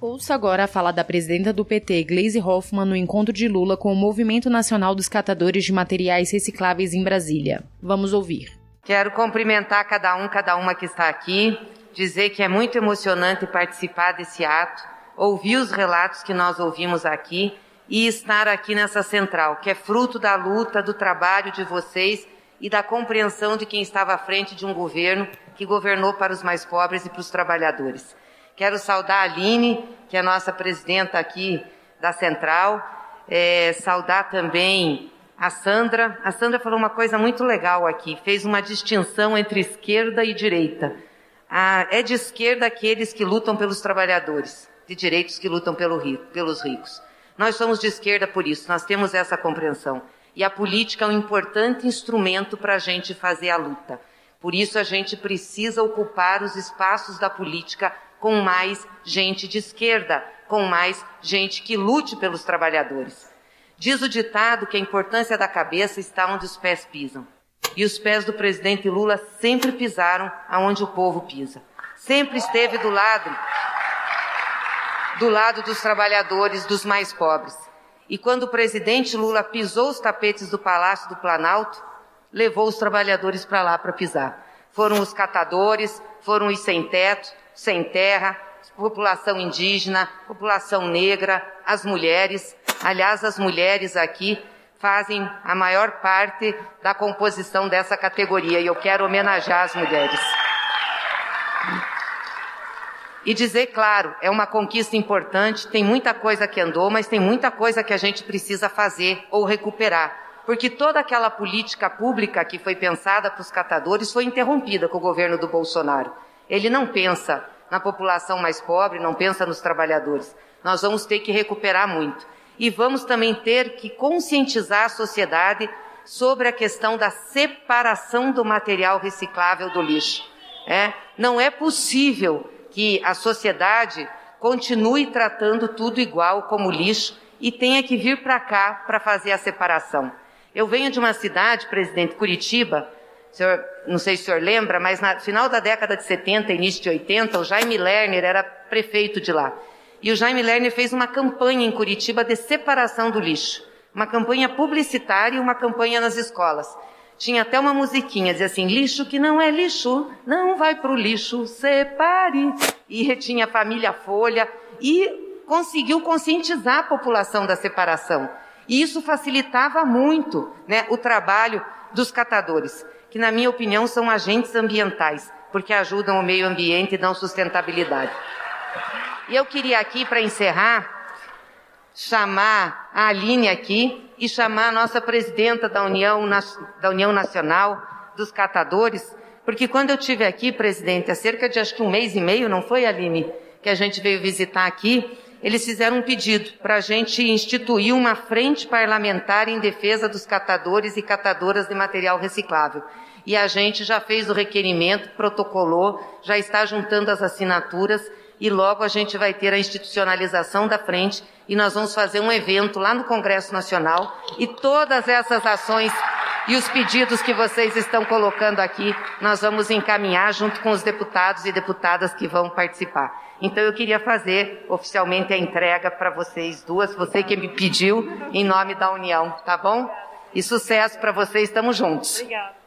Ouça agora a fala da presidenta do PT, Gleisi Hoffmann, no encontro de Lula com o Movimento Nacional dos Catadores de Materiais Recicláveis em Brasília. Vamos ouvir. Quero cumprimentar cada um, cada uma que está aqui, dizer que é muito emocionante participar desse ato, ouvir os relatos que nós ouvimos aqui e estar aqui nessa central, que é fruto da luta, do trabalho de vocês e da compreensão de quem estava à frente de um governo que governou para os mais pobres e para os trabalhadores. Quero saudar a Aline, que é a nossa presidenta aqui da Central, é, saudar também a Sandra. A Sandra falou uma coisa muito legal aqui, fez uma distinção entre esquerda e direita. Ah, é de esquerda aqueles que lutam pelos trabalhadores, de direitos que lutam pelo rico, pelos ricos. Nós somos de esquerda por isso, nós temos essa compreensão. E a política é um importante instrumento para a gente fazer a luta. Por isso a gente precisa ocupar os espaços da política com mais gente de esquerda, com mais gente que lute pelos trabalhadores. Diz o ditado que a importância da cabeça está onde os pés pisam. E os pés do presidente Lula sempre pisaram aonde o povo pisa. Sempre esteve do lado do lado dos trabalhadores, dos mais pobres. E quando o presidente Lula pisou os tapetes do Palácio do Planalto, levou os trabalhadores para lá para pisar. Foram os catadores, foram os sem teto, sem terra, população indígena, população negra, as mulheres. Aliás, as mulheres aqui fazem a maior parte da composição dessa categoria e eu quero homenagear as mulheres. E dizer, claro, é uma conquista importante, tem muita coisa que andou, mas tem muita coisa que a gente precisa fazer ou recuperar. Porque toda aquela política pública que foi pensada para os catadores foi interrompida com o governo do Bolsonaro. Ele não pensa na população mais pobre, não pensa nos trabalhadores. Nós vamos ter que recuperar muito. E vamos também ter que conscientizar a sociedade sobre a questão da separação do material reciclável do lixo. É? Não é possível que a sociedade continue tratando tudo igual como lixo e tenha que vir para cá para fazer a separação. Eu venho de uma cidade, presidente, Curitiba, senhor, não sei se o senhor lembra, mas no final da década de 70, início de 80, o Jaime Lerner era prefeito de lá. E o Jaime Lerner fez uma campanha em Curitiba de separação do lixo. Uma campanha publicitária e uma campanha nas escolas. Tinha até uma musiquinha, dizia assim, lixo que não é lixo, não vai para o lixo, separe. E tinha a família Folha e conseguiu conscientizar a população da separação. E isso facilitava muito né, o trabalho dos catadores que, na minha opinião, são agentes ambientais, porque ajudam o meio ambiente e dão sustentabilidade. E eu queria aqui, para encerrar, chamar a Aline aqui e chamar a nossa presidenta da União, da União Nacional dos Catadores, porque quando eu tive aqui, presidente, há cerca de acho que um mês e meio, não foi, Aline, que a gente veio visitar aqui, eles fizeram um pedido para a gente instituir uma frente parlamentar em defesa dos catadores e catadoras de material reciclável. E a gente já fez o requerimento, protocolou, já está juntando as assinaturas e logo a gente vai ter a institucionalização da frente e nós vamos fazer um evento lá no Congresso Nacional e todas essas ações e os pedidos que vocês estão colocando aqui, nós vamos encaminhar junto com os deputados e deputadas que vão participar. Então eu queria fazer oficialmente a entrega para vocês duas, você que me pediu, em nome da União, tá bom? E sucesso para vocês, estamos juntos. Obrigada.